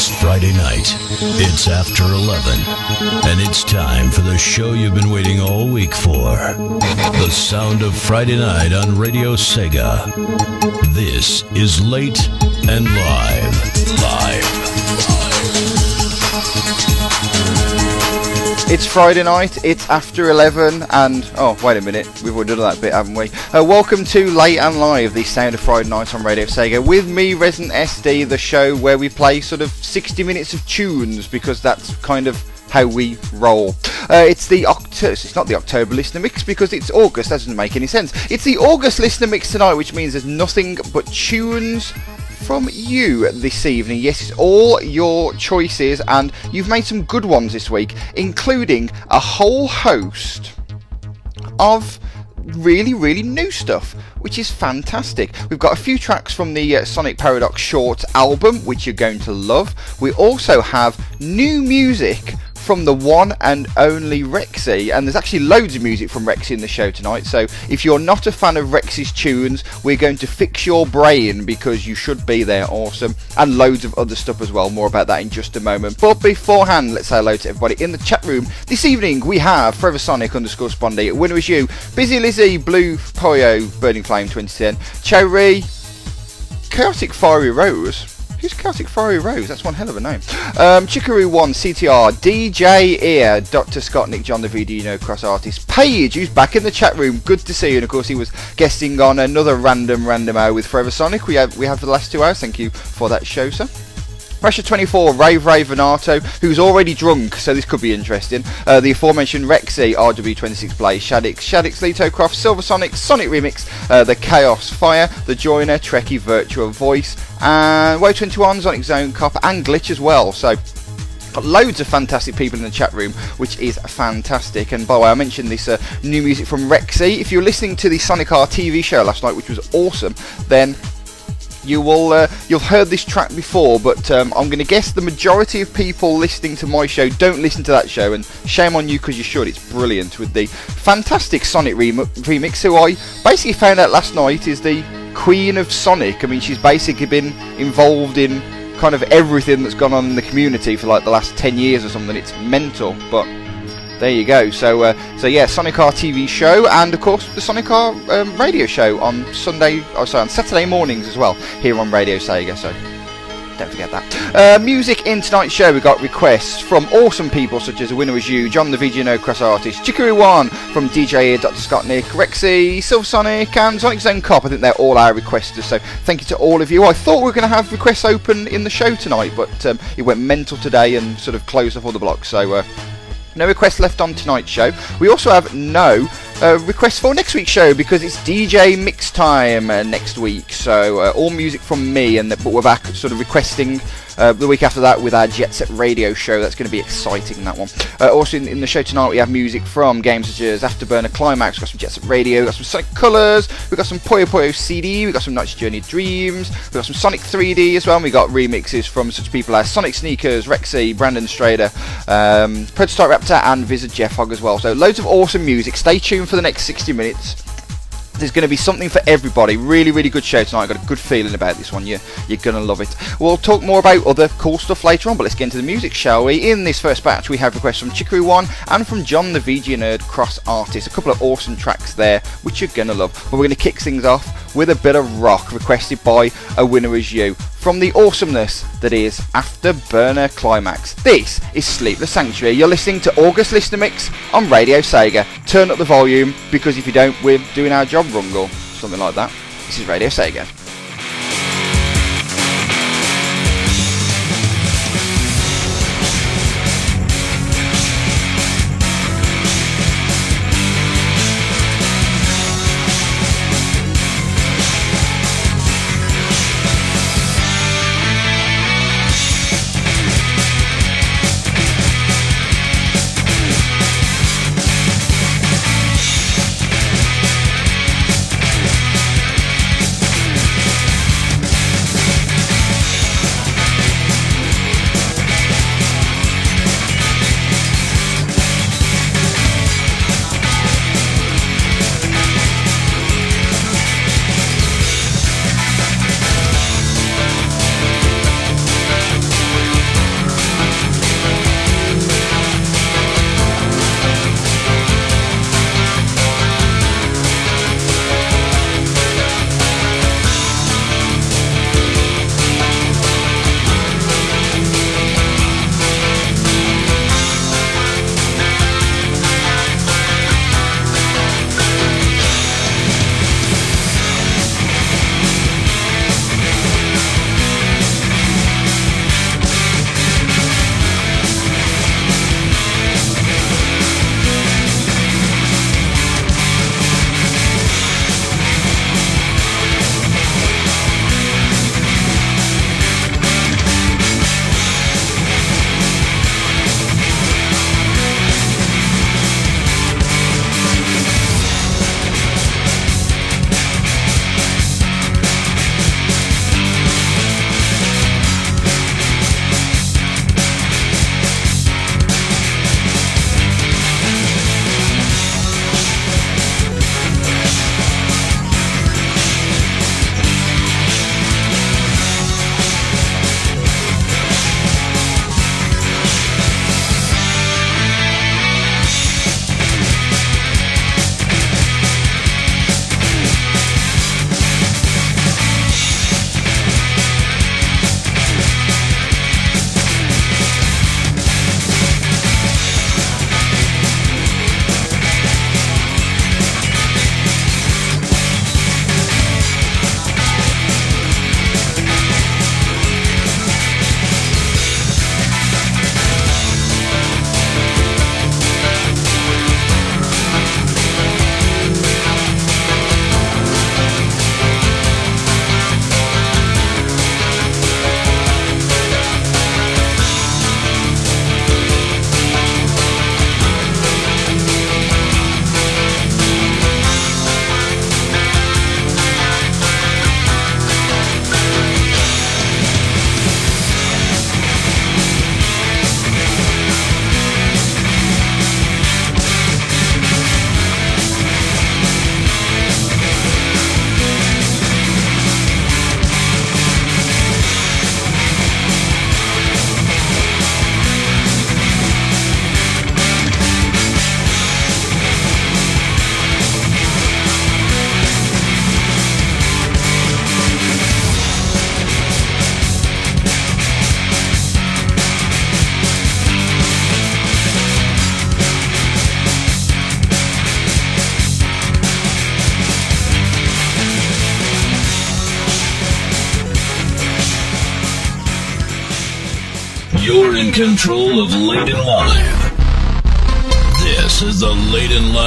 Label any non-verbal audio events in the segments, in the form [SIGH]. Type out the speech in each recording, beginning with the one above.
It's Friday night. It's after 11. And it's time for the show you've been waiting all week for. The sound of Friday night on Radio Sega. This is Late and Live. Live. It's Friday night, it's after 11, and oh, wait a minute, we've already done that bit, haven't we? Uh, welcome to Late and Live, the sound of Friday night on Radio Sega, with me, Resident SD, the show where we play sort of 60 minutes of tunes because that's kind of how we roll. Uh, it's the October. It's not the October listener mix because it's August. That doesn't make any sense. It's the August listener mix tonight, which means there's nothing but tunes from you this evening. Yes, it's all your choices, and you've made some good ones this week, including a whole host of really, really new stuff, which is fantastic. We've got a few tracks from the uh, Sonic Paradox Short album, which you're going to love. We also have new music from the one and only Rexy, and there's actually loads of music from Rexy in the show tonight. So if you're not a fan of Rexy's tunes, we're going to fix your brain because you should be there. Awesome, and loads of other stuff as well. More about that in just a moment. But beforehand, let's say hello to everybody in the chat room. This evening we have Forever Sonic underscore Spondy, Winner is you, Busy Lizzie, Blue Poyo, Burning Flame 2010, Cherry, Chaotic Fiery Rose. Who's Celtic Fiery Rose? That's one hell of a name. Um, Chikaroo1, CTR, DJ Ear, Dr. Scott, Nick John, the VDino cross artist, Paige, who's back in the chat room. Good to see you. And of course, he was guesting on another random, random hour with Forever Sonic. We have, we have the last two hours. Thank you for that show, sir. Pressure 24, Rave Rave Venato, who's already drunk, so this could be interesting. Uh, the aforementioned Rexy, RW26 Blaze, Shaddix, Shaddix Leto Croft, Silver Sonic, Sonic Remix, uh, the Chaos Fire, the Joiner, Trekkie Virtual Voice, and Way 21, Sonic Zone Cop, and Glitch as well. So got loads of fantastic people in the chat room, which is fantastic. And by the way, I mentioned this uh, new music from Rexy. If you're listening to the Sonic R TV show last night, which was awesome, then you will uh, you've heard this track before, but um, I'm going to guess the majority of people listening to my show don't listen to that show, and shame on you because you should. It's brilliant with the fantastic Sonic rem- remix, who I basically found out last night is the queen of Sonic. I mean, she's basically been involved in kind of everything that's gone on in the community for like the last 10 years or something. It's mental, but there you go. So, uh, so yeah, Sonic R TV show, and of course the Sonic R um, radio show on Sunday, oh sorry, on Saturday mornings as well here on Radio Sega. So. Don't forget that. Uh, music in tonight's show, we got requests from awesome people such as A Winner Was You, John the VGNO Cross Artist, Chicory One from DJ Dr. Scott Nick, Rexy, Silver Sonic, and Sonic Zone Cop. I think they're all our requesters, so thank you to all of you. I thought we were going to have requests open in the show tonight, but um, it went mental today and sort of closed off all the blocks, so uh, no requests left on tonight's show. We also have no uh, requests for next week's show because it's DJ mix time uh, next week. So uh, all music from me, and the, but we're back sort of requesting uh, the week after that with our Jet Set Radio show. That's going to be exciting, that one. Uh, also, in, in, the show tonight, we have music from games such as Afterburner Climax, we've got some Jet Set Radio, we've got some Sonic Colors, we've got some Puyo Puyo CD, we've got some Night's Journey Dreams, we've got some Sonic 3D as well, and we've got remixes from such people as Sonic Sneakers, Rexy, Brandon Strader, um, Prototype Raptor, and Visit Jeff Hogg as well. So, loads of awesome music. Stay tuned for the next 60 minutes there's going to be something for everybody. Really, really good show tonight. I've got a good feeling about this one. You, you're going to love it. We'll talk more about other cool stuff later on, but let's get into the music, shall we? In this first batch, we have requests from Chicory One and from John the VG Nerd Cross Artist. A couple of awesome tracks there, which you're going to love. But we're going to kick things off with a bit of rock requested by A Winner Is You from the awesomeness that is Afterburner Climax. This is Sleepless Sanctuary. You're listening to August Listener Mix on Radio Sega. Turn up the volume because if you don't, we're doing our job wrong or something like that. This is Radio Sega.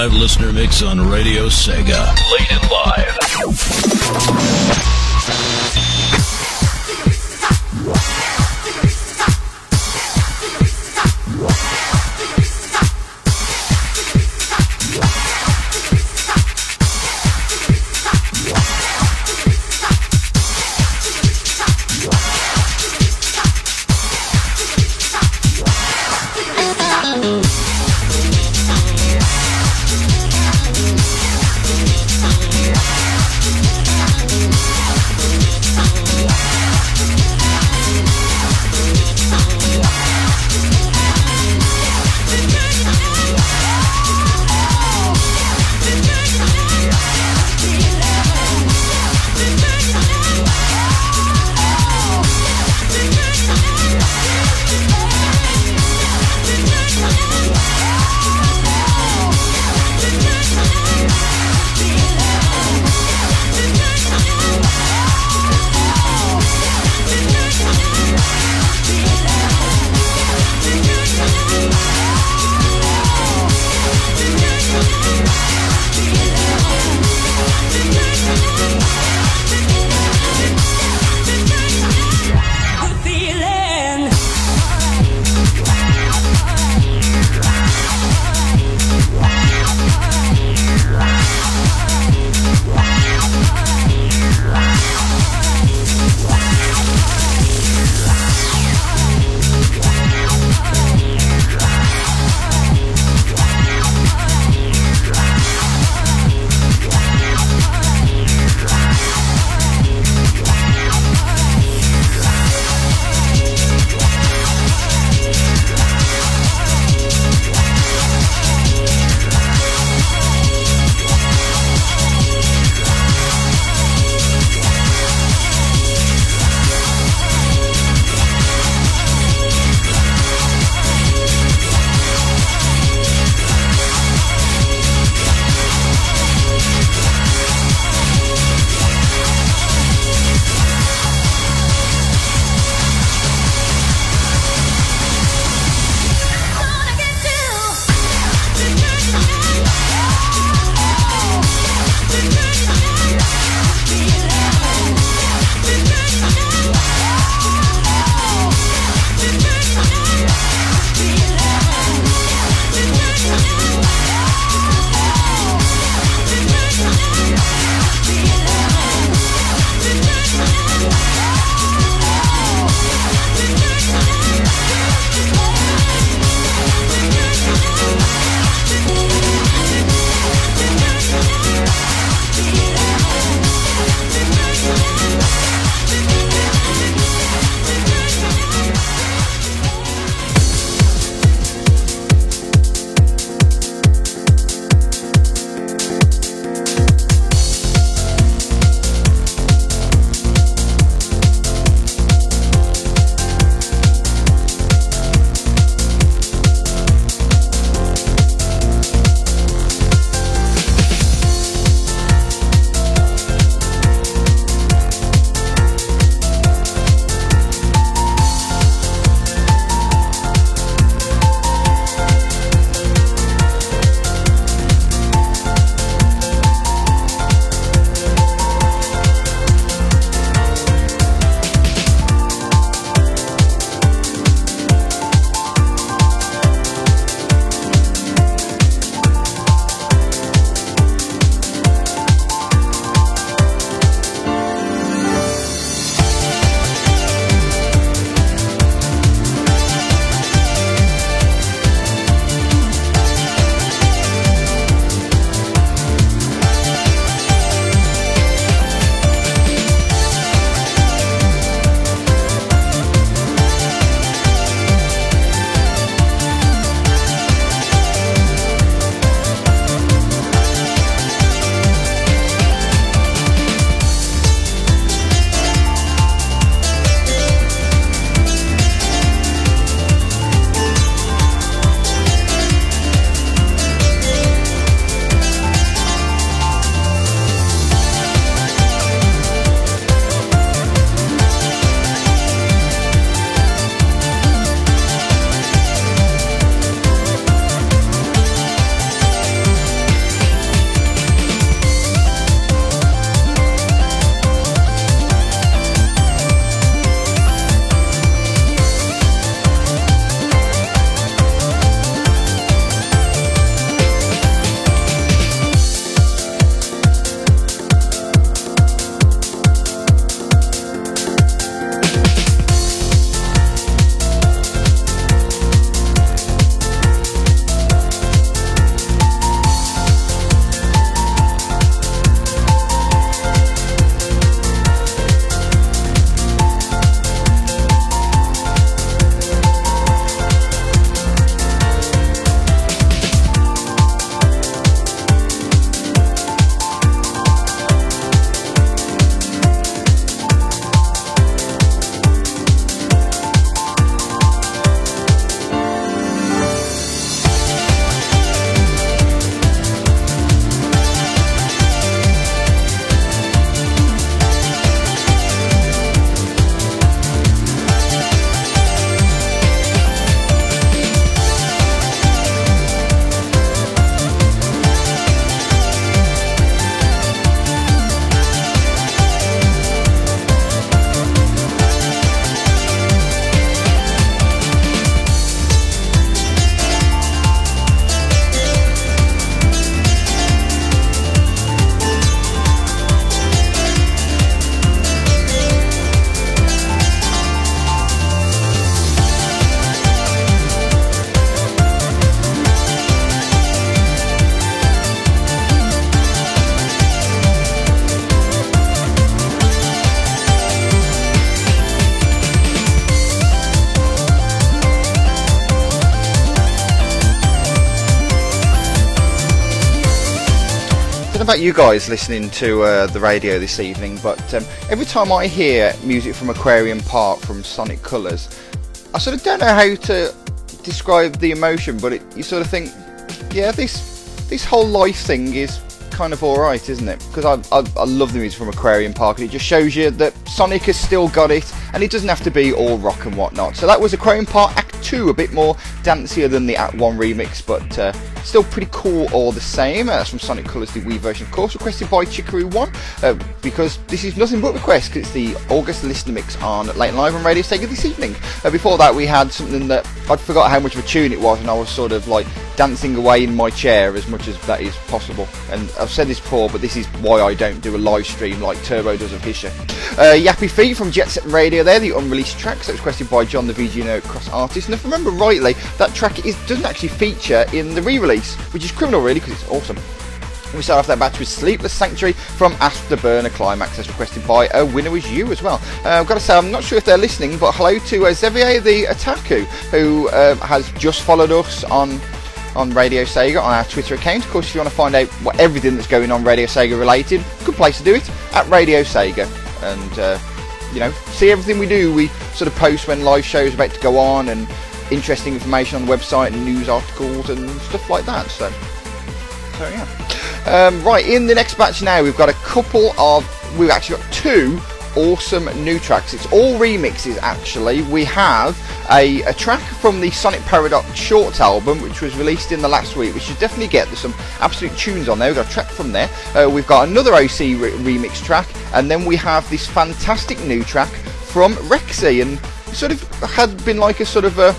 Live listener mix on Radio Sega. Late and Live. You guys listening to uh, the radio this evening, but um, every time I hear music from Aquarium Park from Sonic Colors, I sort of don't know how to describe the emotion, but it, you sort of think, yeah, this this whole life thing is kind of alright, isn't it? Because I, I, I, love the music from Aquarium Park, and it just shows you that Sonic has still got it, and it doesn't have to be all rock and whatnot. So that was Aquarium Park Act 2, a bit more dancier than the Act 1 remix, but uh, still pretty cool all the same. Uh, that's from Sonic Colors, the Wii version, of course, requested by Chicory1, uh, because this is nothing but requests, because it's the August listener mix on Late Live on Radio Sega this evening. Uh, before that, we had something that I'd forgot how much of a tune it was, and I was sort of like dancing away in my chair as much as that is possible. And I've said this before, but this is why I don't do a live stream like Turbo does of his show. Uh, Yappie Feet from Jet Set Radio there, the unreleased track, so it's requested by John the VG Note Cross Artist. And if I remember rightly, that track is, doesn't actually feature in the re-release, which is criminal really, because it's awesome. We start off that batch with Sleepless Sanctuary from Afterburner Climax, as requested by A Winner Was You as well. Uh, I've got to say, I'm not sure if they're listening, but hello to uh, Xavier the Otaku, who uh, has just followed us on on Radio Sega on our Twitter account. Of course, if you want to find out what everything that's going on Radio Sega related, good place to do it at Radio Sega. And uh, you know, see everything we do. We sort of post when live shows about to go on and interesting information on the website and news articles and stuff like that. So, so yeah. Um, right, in the next batch now, we've got a couple of. We've actually got two awesome new tracks. It's all remixes actually. We have a, a, track from the Sonic Paradox Shorts album, which was released in the last week. We should definitely get there's some absolute tunes on there. We've got a track from there. Uh, we've got another OC re- remix track, and then we have this fantastic new track from Rexy, and sort of had been like a sort of a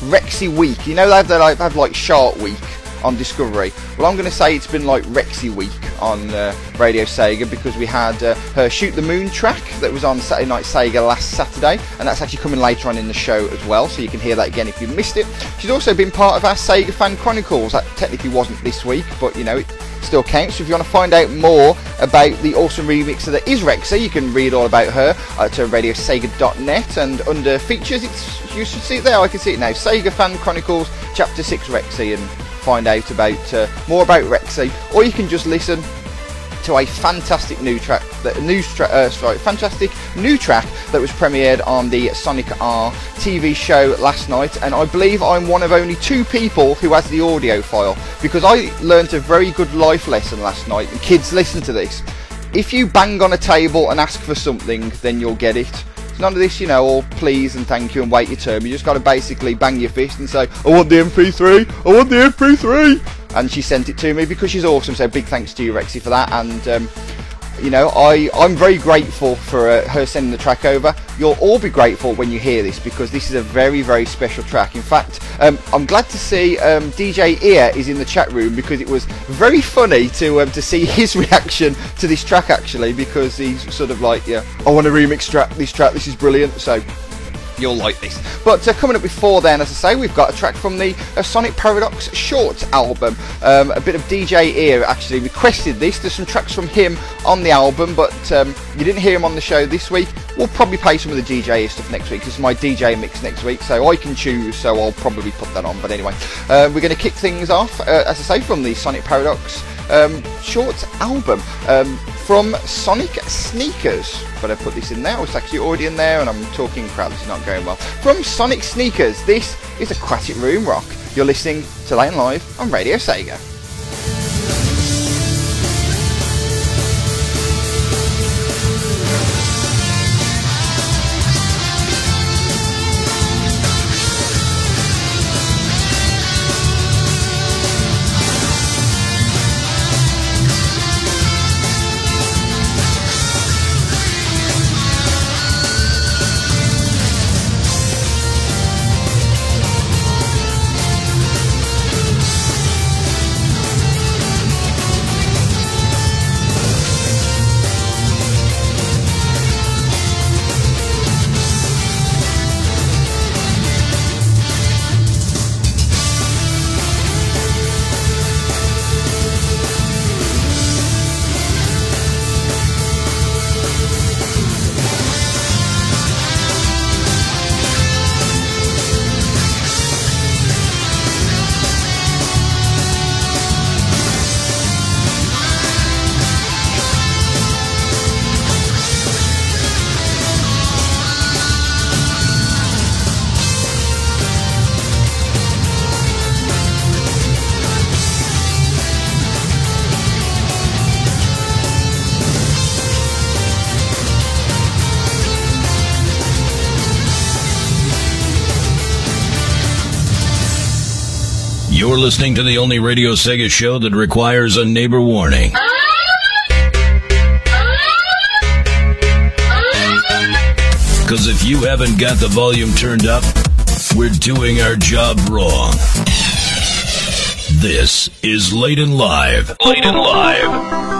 Rexy week. You know, they have, they have like Shark Week on Discovery. Well, I'm going to say it's been like Rexy week on uh, Radio Sega because we had uh, her Shoot the Moon track that was on Saturday Night Sega last Saturday, and that's actually coming later on in the show as well, so you can hear that again if you missed it. She's also been part of our Sega Fan Chronicles. That technically wasn't this week, but you know, it still counts. So if you want to find out more about the awesome remixer that is Rexy, you can read all about her at radiosega.net and under features, you should see it there. I can see it now. Sega Fan Chronicles, Chapter 6 Rexy, and find out about uh, more about Rexy, or you can just listen to a fantastic new track, the new tra- uh, sorry, fantastic new track that was premiered on the Sonic R TV show last night, and I believe I'm one of only two people who has the audio file because I learnt a very good life lesson last night. Kids, listen to this: if you bang on a table and ask for something, then you'll get it. None of this, you know, all please and thank you and wait your turn. You just got to basically bang your fist and say, I want the MP3, I want the MP3. And she sent it to me because she's awesome. So big thanks to you, Rexy, for that. And um, you know, I, I'm very grateful for uh, her sending the track over. You'll all be grateful when you hear this because this is a very, very special track. In fact, um, I'm glad to see um, DJ Ear is in the chat room because it was very funny to um, to see [LAUGHS] his reaction to this track actually because he's sort of like, yeah, I want to remix track this track. This is brilliant. So you'll like this. But uh, coming up before then, as I say, we've got a track from the uh, Sonic Paradox Short album. Um, a bit of DJ Ear actually requested this. There's some tracks from him on the album, but um, you didn't hear him on the show this week. We'll probably play some of the DJ Ear stuff next week. It's my DJ mix next week, so I can choose, so I'll probably put that on. But anyway, uh, we're going to kick things off, uh, as I say, from the Sonic Paradox um, short album um, from Sonic Sneakers. But I put this in there. It's actually already in there, and I'm talking crap. Is not going well. From Sonic Sneakers. This is Aquatic Room Rock. You're listening to Late Live on Radio Sega. Listening to the only Radio Sega show that requires a neighbor warning. Because if you haven't got the volume turned up, we're doing our job wrong. This is Late and Live. Late and Live.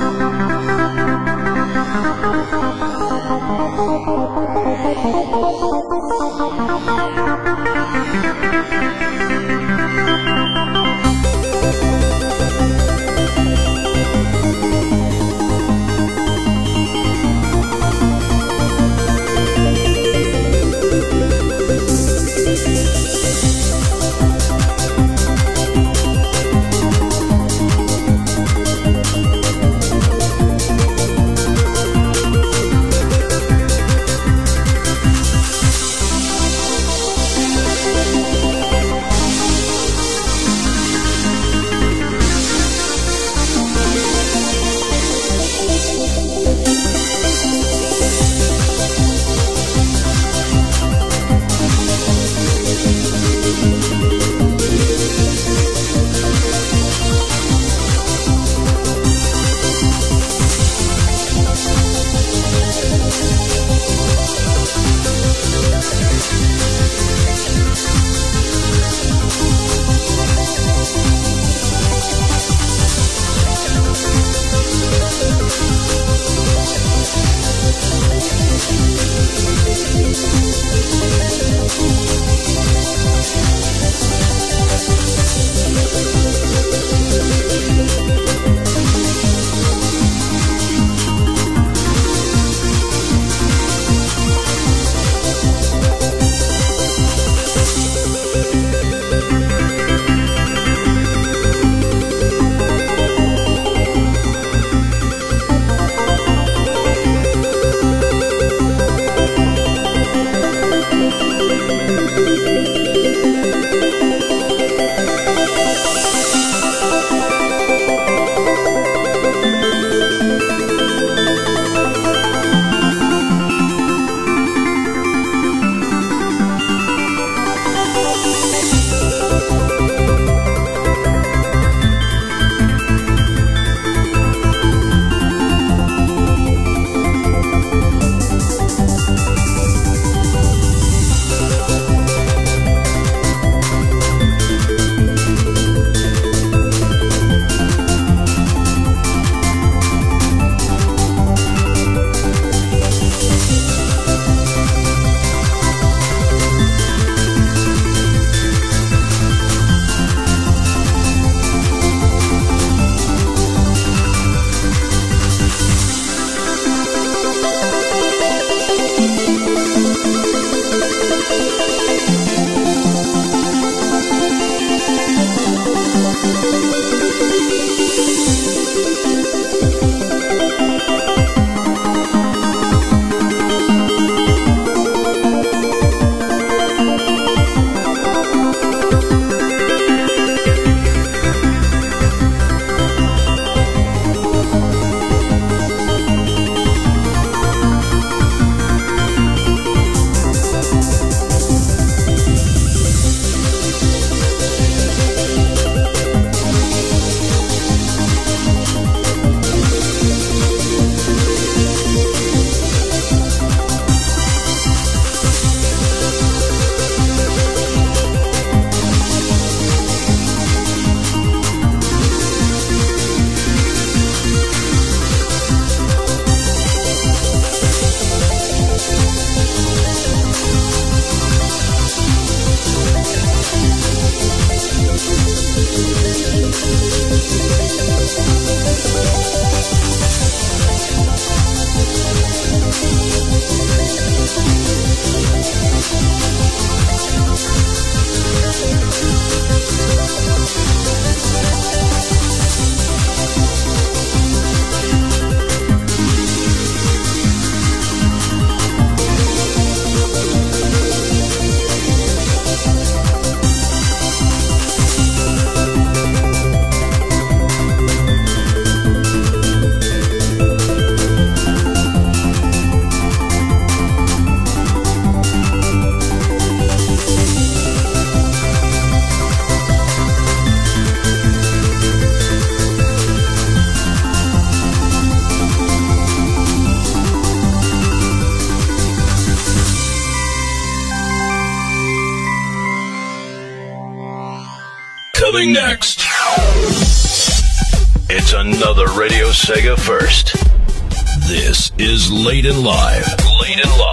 Late and Live. Late and Live.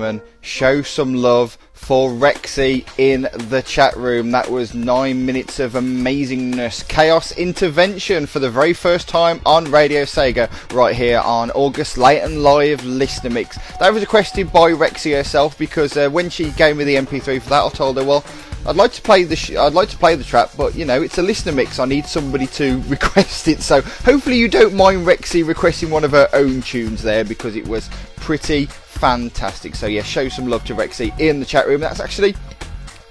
Gentlemen, show some love for Rexy in the chat room. That was nine minutes of amazingness, chaos intervention for the very first time on Radio Sega, right here on August Late and Live Listener Mix. That was requested by Rexy herself because uh, when she gave me the MP3 for that, I told her, well. I'd like to play the sh- I'd like to play the track, but you know it's a listener mix. I need somebody to [LAUGHS] request it. So hopefully you don't mind Rexy requesting one of her own tunes there because it was pretty fantastic. So yeah, show some love to Rexy in the chat room. That's actually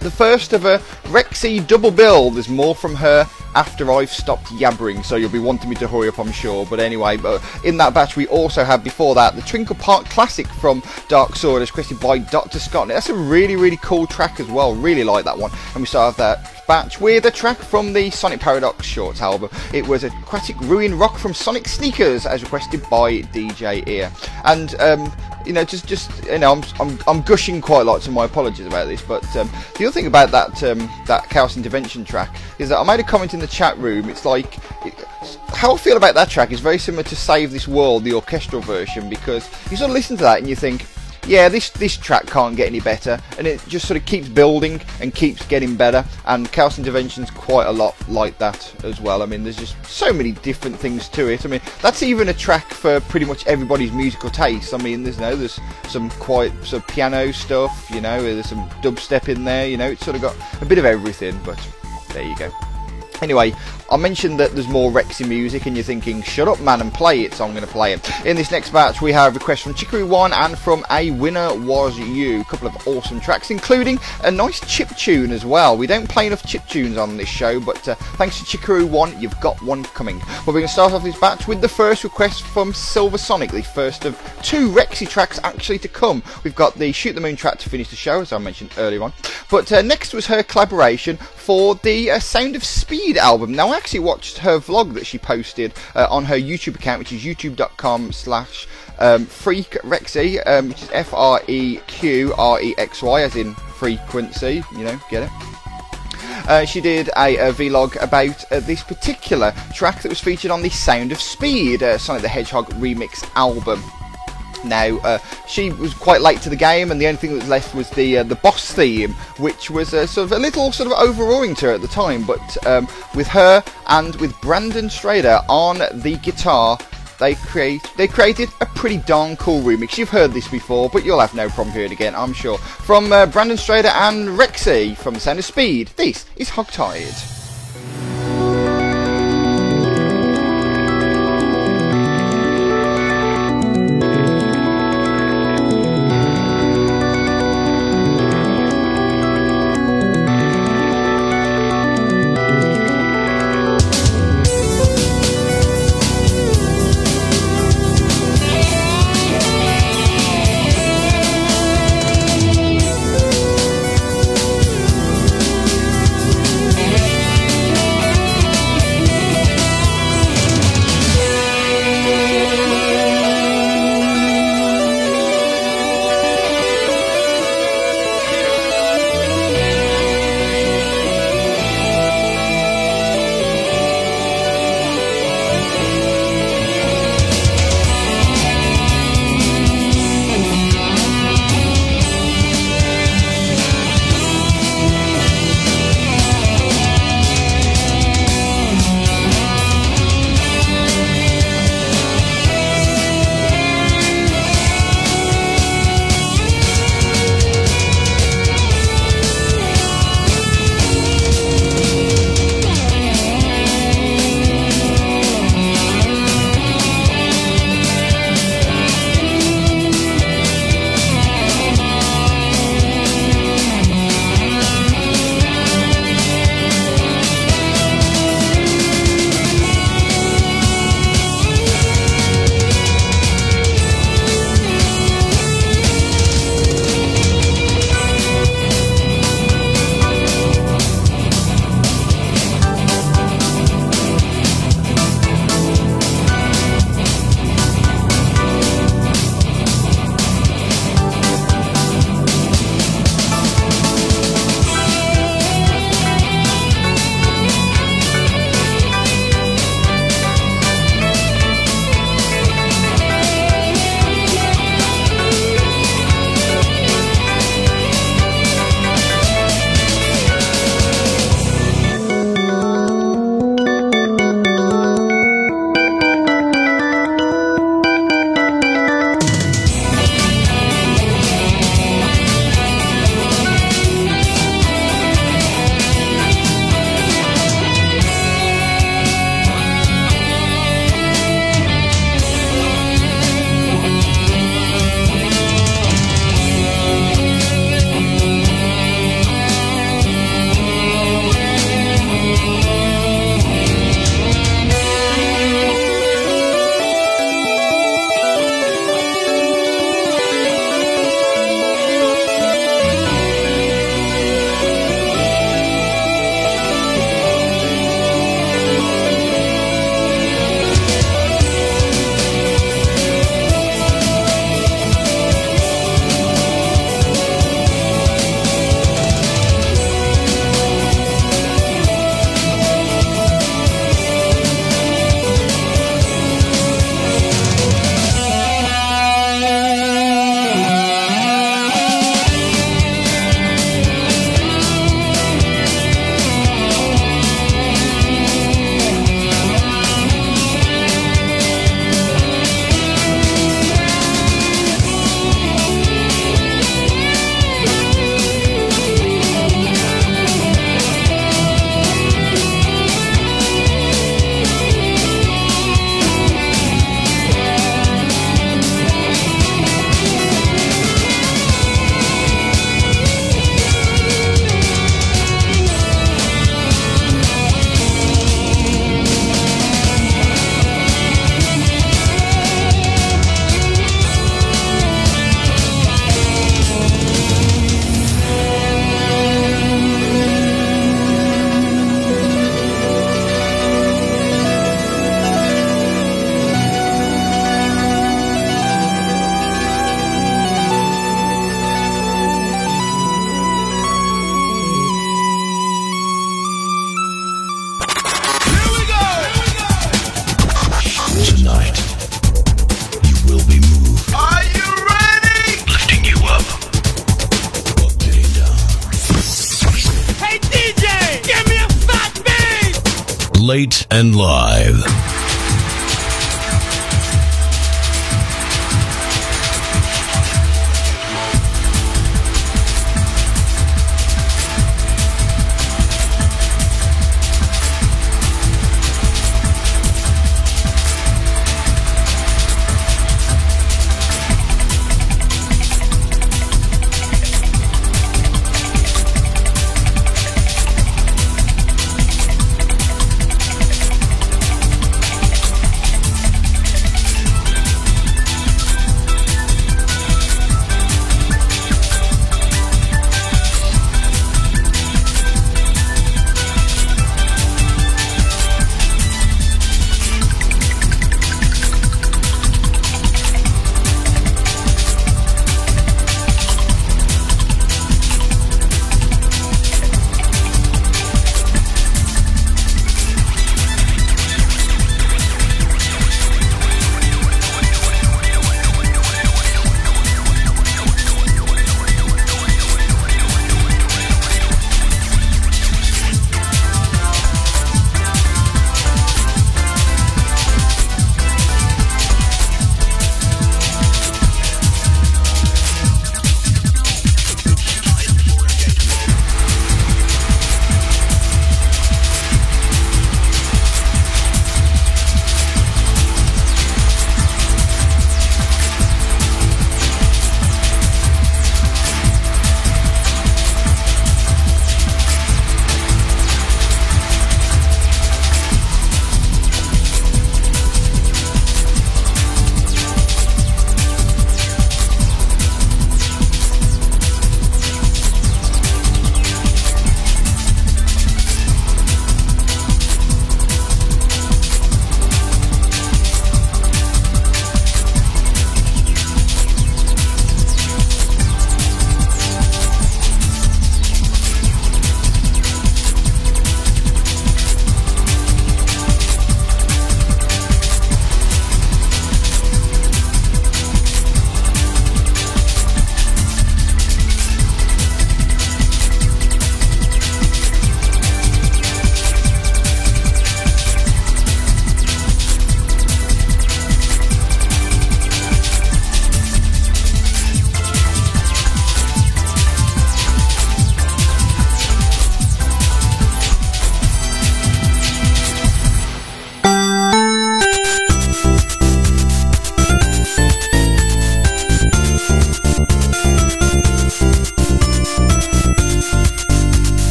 the first of a Rexy double bill. There's more from her after I've stopped yabbering, so you'll be wanting me to hurry up, I'm sure. But anyway, but in that batch we also have before that the Twinkle Park Classic from Dark Sword, as requested by Dr. Scott. That's a really, really cool track as well. Really like that one. And we start off that batch with a track from the Sonic Paradox Shorts album. It was Aquatic Ruin Rock from Sonic Sneakers, as requested by DJ Ear. And um, you know, just just you know, I'm, I'm, I'm gushing quite a lot, so my apologies about this. But um, the other thing about that um, that Chaos Intervention track is that I made a comment in the chat room. It's like it, how I feel about that track is very similar to Save This World, the orchestral version, because you sort of listen to that and you think, yeah, this this track can't get any better, and it just sort of keeps building and keeps getting better. And Chaos Intervention's quite a lot like that as well. I mean, there's just so many different things to it. I mean, that's even a track for pretty much everybody's musical taste. I mean, there's you know, there's some quite sort of piano stuff, you know, there's some dubstep in there, you know, it's sort of got a bit of everything. But there you go. Anyway, I mentioned that there's more Rexy music, and you're thinking, shut up, man, and play it, so I'm going to play it. In this next batch, we have requests from Chicory One and from A Winner Was You. A couple of awesome tracks, including a nice chip tune as well. We don't play enough chip tunes on this show, but uh, thanks to Chicory One, you've got one coming. Well, we're going to start off this batch with the first request from Silver Sonic, the first of two Rexy tracks actually to come. We've got the Shoot the Moon track to finish the show, as I mentioned earlier on. But uh, next was her collaboration for the uh, Sound of Speed album. Now, actually watched her vlog that she posted uh, on her YouTube account, which is youtube.com slash um, freqrexy, um, which is F-R-E-Q-R-E-X-Y, as in frequency, you know, get it? Uh, she did a, a vlog about uh, this particular track that was featured on the Sound of Speed, uh, Sonic the Hedgehog remix album. Now, uh, she was quite late to the game, and the only thing that was left was the uh, the boss theme, which was uh, sort of a little sort of overawing to her at the time. But um, with her and with Brandon Strader on the guitar, they create they created a pretty darn cool remix. You've heard this before, but you'll have no problem hearing it again, I'm sure. From uh, Brandon Strader and Rexy from Sound of Speed, this is Hogtied.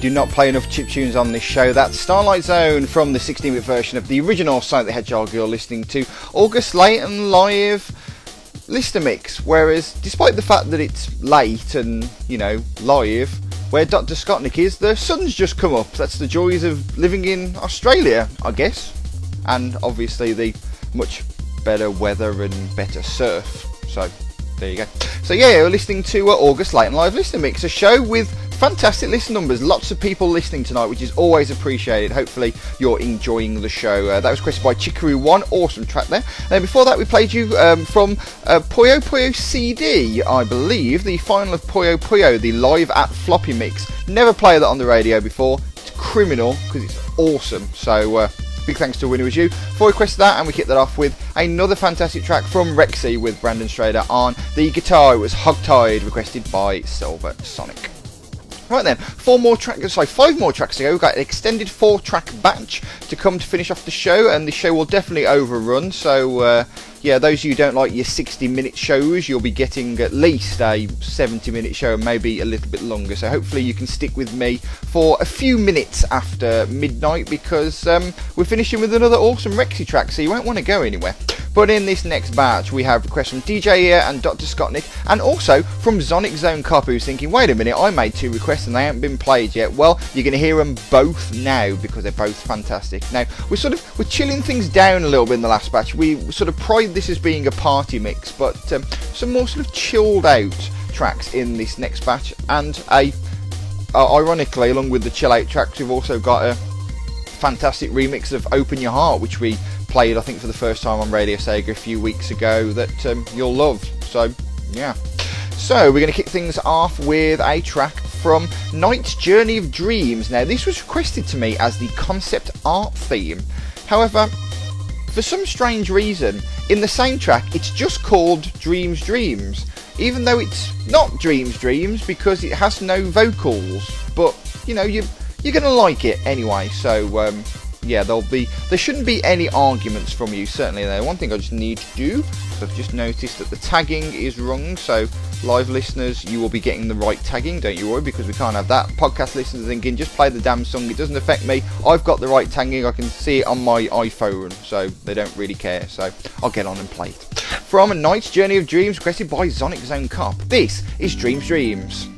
Do not play enough chip tunes on this show. That's Starlight Zone from the 16-bit version of the original Sonic the Hedgehog you're listening to. August and Live listener mix. Whereas, despite the fact that it's late and, you know, live, where Dr. Scottnik is, the sun's just come up. That's the joys of living in Australia, I guess. And obviously the much better weather and better surf. So, there you go. So yeah, you're listening to uh, August Late and Live Listener Mix, a show with fantastic listen numbers. Lots of people listening tonight, which is always appreciated. Hopefully, you're enjoying the show. Uh, that was requested by Chikaroo One. Awesome track there. And before that, we played you um, from uh, Puyo Puyo CD, I believe, the final of Puyo Puyo, the live at floppy mix. Never played that on the radio before. It's criminal because it's awesome. So uh, big thanks to winner was you for requesting that, and we kicked that off with another fantastic track from Rexy with Brandon Strader on the guitar. It was Hogtied, requested by Silver Sonic. Right then, four more tracks, sorry, five more tracks to go. We've got an extended four track batch to come to finish off the show, and the show will definitely overrun. So, uh, yeah, those of you who don't like your 60 minute shows, you'll be getting at least a 70 minute show, maybe a little bit longer. So, hopefully, you can stick with me for a few minutes after midnight because um, we're finishing with another awesome Rexy track, so you won't want to go anywhere. But in this next batch, we have requests from DJ Ear and Dr. Scottnik, and also from Sonic Zone Cop, who's thinking, wait a minute, I made two requests and they haven't been played yet. Well, you're going to hear them both now because they're both fantastic. Now, we're sort of we're chilling things down a little bit in the last batch. We sort of this as being a party mix, but um, some more sort of chilled out tracks in this next batch, and a uh, ironically, along with the chill out tracks, we've also got a fantastic remix of Open Your Heart, which we played, I think, for the first time on Radio Sega a few weeks ago that um, you'll love. So, yeah. So, we're going to kick things off with a track from Night's Journey of Dreams. Now, this was requested to me as the concept art theme. However, for some strange reason, in the same track, it's just called Dreams Dreams, even though it's not Dreams Dreams because it has no vocals. But, you know, you, you're to like it anyway, so um, yeah, there'll be there shouldn't be any arguments from you. Certainly, there. One thing I just need to do. I've just noticed that the tagging is wrong. So live listeners, you will be getting the right tagging. Don't you worry, because we can't have that. Podcast listeners thinking just play the damn song. It doesn't affect me. I've got the right tagging. I can see it on my iPhone, so they don't really care. So I'll get on and play it. From a Night's Journey of Dreams, requested by Sonic Zone Cop. This is Dreams Dreams.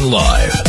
Live.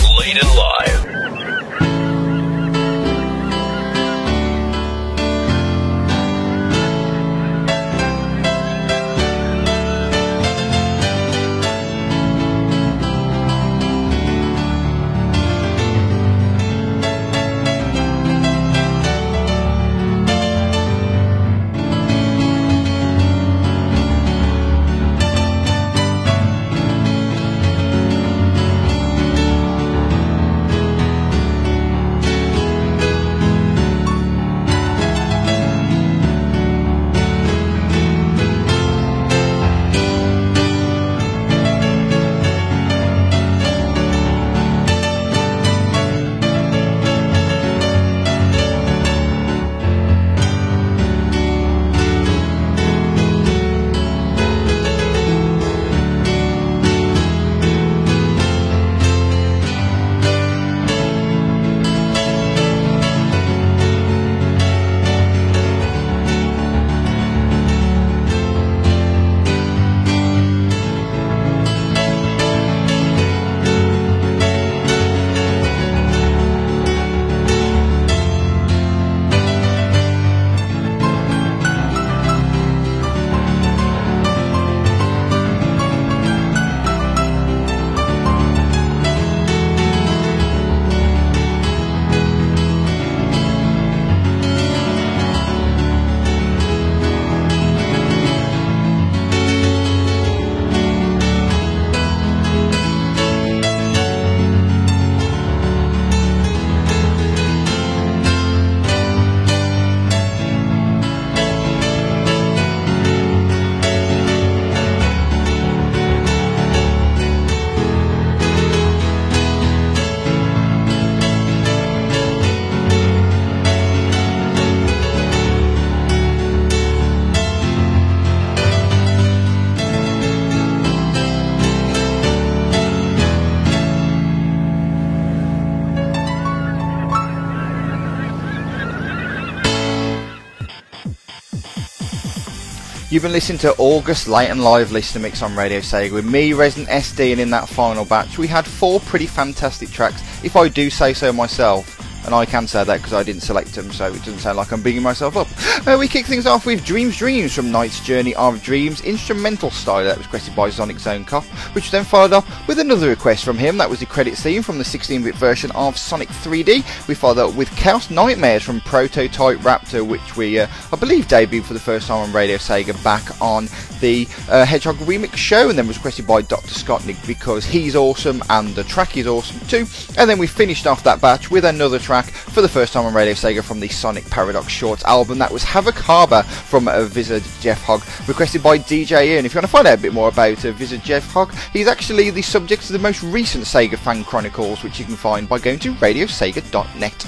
You've been listening to August Late and Live listener mix on Radio Sega with me, Resident SD, and in that final batch we had four pretty fantastic tracks, if I do say so myself and I can say that because I didn't select them, so it doesn't sound like I'm bigging myself up. Uh, we kick things off with Dreams Dreams from Night's Journey of Dreams, instrumental style that was requested by Sonic Zone Cop, which then followed up with another request from him. That was the credit scene from the 16-bit version of Sonic 3D. We followed up with Chaos Nightmares from Prototype Raptor, which we, uh, I believe, debuted for the first time on Radio Sega back on the uh, Hedgehog Remix show, and then was requested by Dr. Scottnik because he's awesome and the track is awesome too. And then we finished off that batch with another track track for the first time on Radio Sega from the Sonic Paradox Shorts album. That was Havoc Harbour from uh, Vizard Jeff Hogg, requested by DJ Ian. If you want to find out a bit more about uh, Vizard Jeff Hogg, he's actually the subject of the most recent Sega Fan Chronicles, which you can find by going to radiosega.net.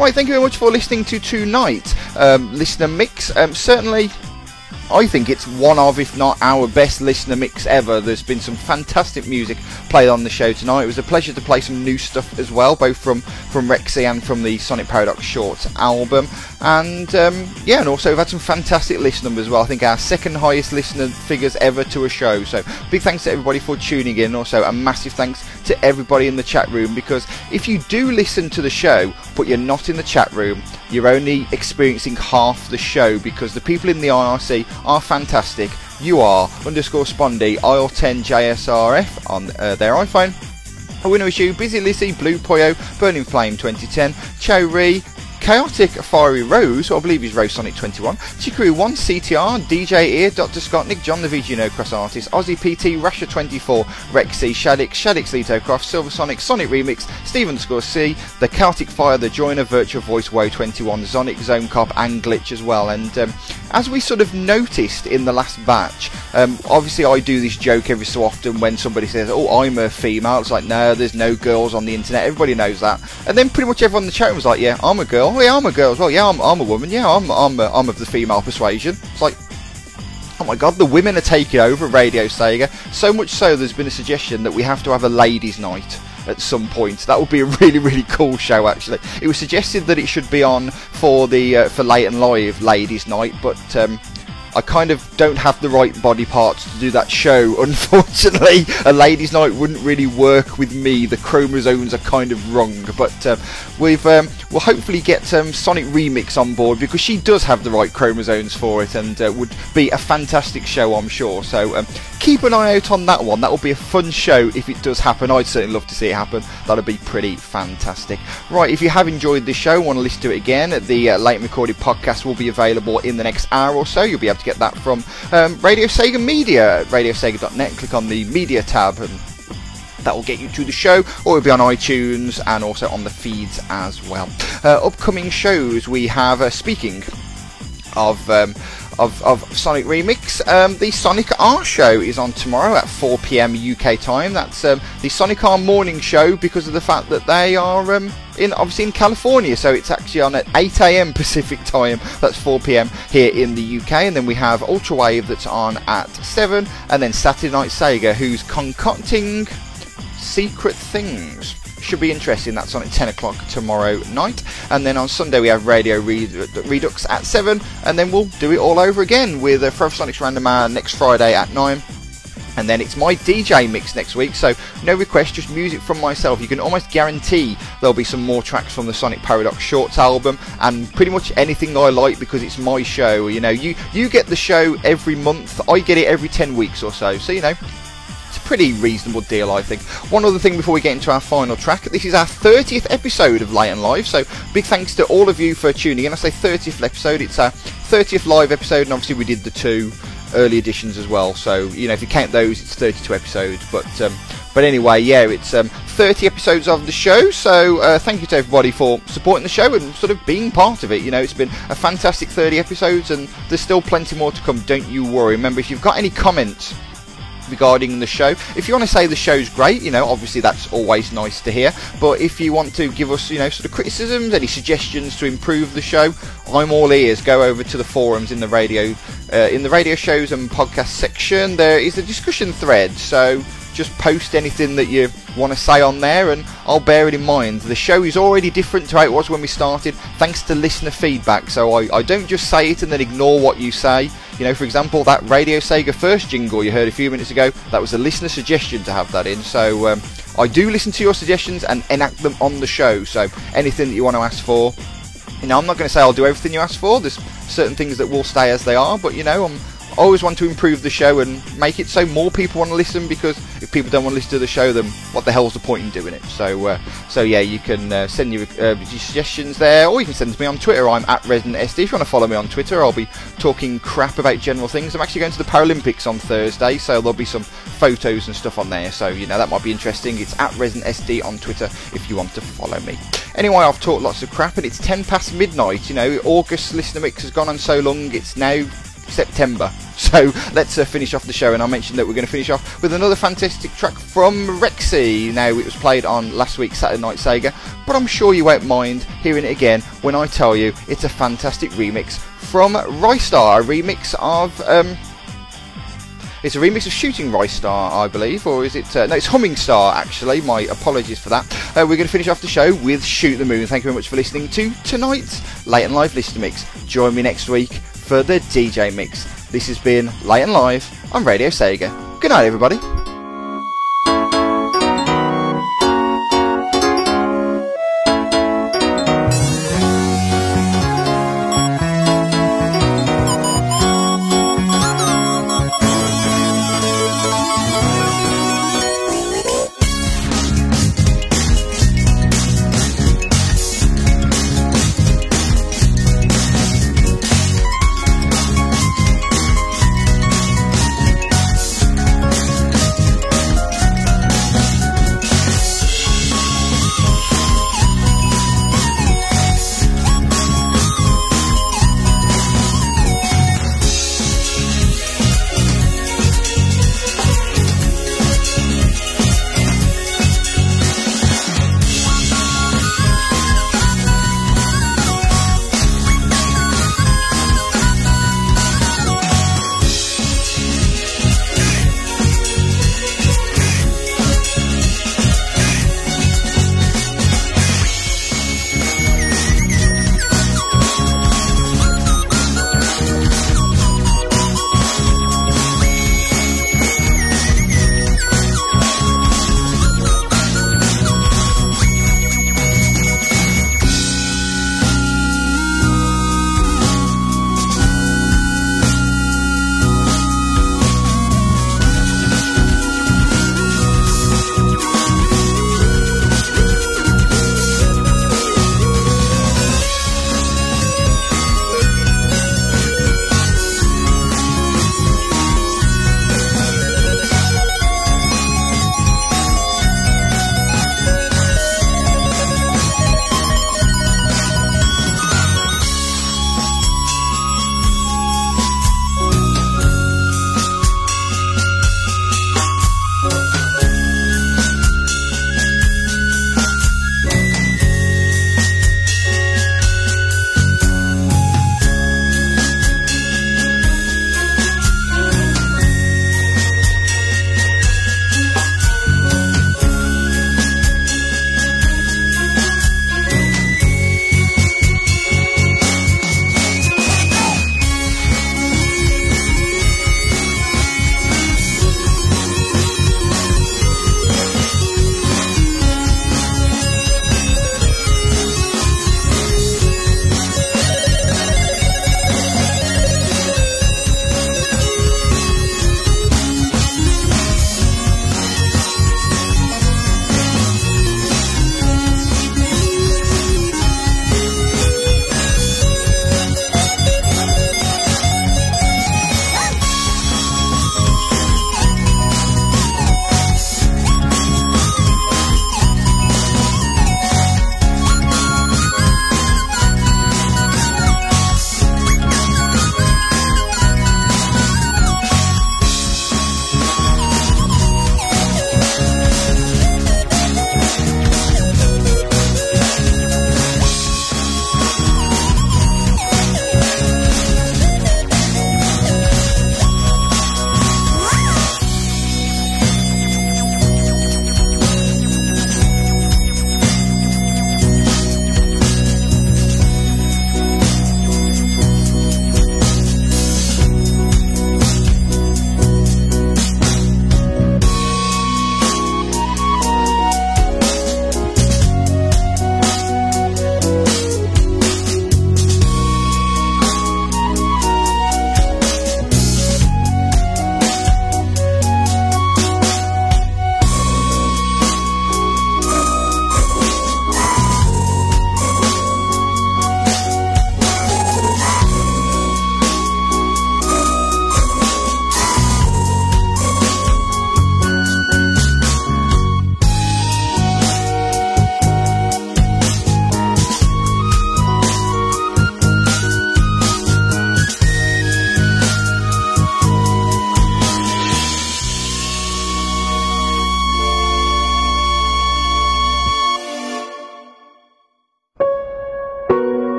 Right, thank you very much for listening to tonight. Um, listener mix. Um, certainly I think it's one of, if not our best listener mix ever. There's been some fantastic music played on the show tonight. It was a pleasure to play some new stuff as well, both from from Rexy and from the Sonic Paradox Shorts album. And um, yeah, and also we've had some fantastic listener numbers as well. I think our second highest listener figures ever to a show. So big thanks to everybody for tuning in. Also a massive thanks to everybody in the chat room because if you do listen to the show but you're not in the chat room, you're only experiencing half the show because the people in the IRC are fantastic. You are underscore Spondy IL10JSRF on uh, their iPhone. A winner you Busy Lizzie, Blue Poyo, Burning Flame 2010, Chow Ree, Chaotic Fiery Rose, I believe he's Rose Sonic 21, Chikaru 1, CTR, DJ Ear, Dr. Scottnik, John the VG Cross Artist, Aussie PT, Rasha 24, Rexy, Shadix, Shadix Lito Croft, Silver Sonic, Sonic Remix, Steven Score C, The Chaotic Fire, The Joiner, Virtual Voice, Woe 21, Sonic Zone Cop, and Glitch as well. And um, as we sort of noticed in the last batch, um, obviously I do this joke every so often when somebody says, "Oh, I'm a female." It's like, no, there's no girls on the internet. Everybody knows that. And then pretty much everyone in the chat was like, "Yeah, I'm a girl. Oh, yeah, I'm a girl as well. Yeah, I'm, I'm a woman. Yeah, I'm I'm a, I'm of the female persuasion." It's like, Oh my god, the women are taking over Radio Sega. So much so, there's been a suggestion that we have to have a ladies' night at some point. That would be a [LAUGHS] really, really cool show. Actually, it was suggested that it should be on for the uh, for late and live ladies' night, but um, I kind of don't have the right body parts to do that show. [LAUGHS] Unfortunately, a ladies' night wouldn't really work with me. The chromosomes are kind of wrong, but uh, we've um, we'll hopefully get um, Sonic Remix on board because she does have the right chromosomes for it, and uh, would be a fantastic show, I'm sure. So um, keep an eye out on that one. That will be a fun show if it does happen. I'd certainly love to see it happen. That'd be pretty fantastic. Right, if you have enjoyed the show, want to listen to it again, the uh, late recorded podcast will be available in the next hour or so. You'll be able to get that from um, Radio Sega Media, radiosega.net. Click on the media tab and that will get you to the show, or it'll be on iTunes and also on the feeds as well. Uh, upcoming shows we have, uh, speaking of. Um, of, of Sonic Remix. Um, the Sonic R show is on tomorrow at 4 pm UK time. That's um, the Sonic R morning show because of the fact that they are um, in obviously in California, so it's actually on at 8 am [LAUGHS] Pacific time. That's 4 pm here in the UK, and then we have Ultra Wave that's on at 7, and then Saturday Night Sega who's concocting secret things should be interesting. That's on at 10 o'clock tomorrow night. And then on Sunday we have Radio Redux at 7. And then we'll do it all over again with uh, a Forever Sonics Random Hour next Friday at 9 and then it's my DJ mix next week. So no requests, just music from myself. You can almost guarantee there'll be some more tracks from the Sonic Paradox Shorts album, and pretty much anything I like because it's my show. You know, you you get the show every month, I get it every ten weeks or so. So you know, pretty reasonable deal, I think. One other thing before we get into our final track, this is our 30th episode of Late and Live, so big thanks to all of you for tuning in. I say 30th episode, it's our 30th live episode, and obviously we did the two early editions as well. So you know, if you count those, it's 32 episodes. But um, but anyway, yeah, it's um, 30 episodes of the show. So uh, thank you to everybody for supporting the show and sort of being part of it. You know, it's been a fantastic 30 episodes, and there's still plenty more to come. Don't you worry. Remember, if you've got any comments regarding the show. If you want to say the show's great, you know, obviously that's always nice to hear. But if you want to give us, you know, sort of criticisms, any suggestions to improve the show, I'm all ears. Go over to the forums in the radio, uh, in the radio shows and podcast section. There is a discussion thread, so just post anything that you want to say on there and I'll bear it in mind. The show is already different to how it was when we started thanks to listener feedback so I, I don't just say it and then ignore what you say. You know, for example, that Radio Sega first jingle you heard a few minutes ago, that was a listener suggestion to have that in. So um, I do listen to your suggestions and enact them on the show. So anything that you want to ask for, you know, I'm not going to say I'll do everything you ask for. There's certain things that will stay as they are, but you know, I'm always want to improve the show and make it so more people want to listen because if people don't want to listen to the show then what the hell's the point in doing it? So uh, so yeah you can uh, send your, uh, your, suggestions there or you can send them to me on Twitter. I'm at Resident SD if you want to follow me on Twitter I'll be talking crap about general things. I'm actually going to the Paralympics on Thursday so there'll be some photos and stuff on there. So you know that might be interesting. It's at Resident SD on Twitter if you want to follow me. Anyway I've talked lots of crap and it's 10 past midnight you know. August listener mix has gone on so long it's now September. [LAUGHS] So let's uh, finish off the show, and I mentioned that we're going to finish off with another fantastic track from Rexy. Now, it was played on last week's Saturday Night Sega, but I'm sure you won't mind hearing it again when I tell you it's a fantastic remix from Ristar, a remix of. Um, it's a remix of Shooting Ristar, I believe, or is it? Uh, no, it's Humming Star, actually. My apologies for that. Uh, we're going to finish off the show with Shoot the Moon. Thank you very much for listening to tonight's Late and Live Listener Mix. Join me next week for the DJ Mix. This has been Late and Live on Radio Sega. Good night, everybody.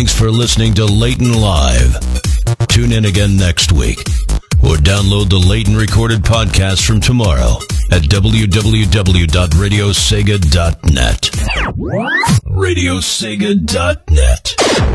Thanks for listening to Late and Live. Tune in again next week or download the Leighton recorded podcast from tomorrow at www.radiosega.net. Radiosega.net.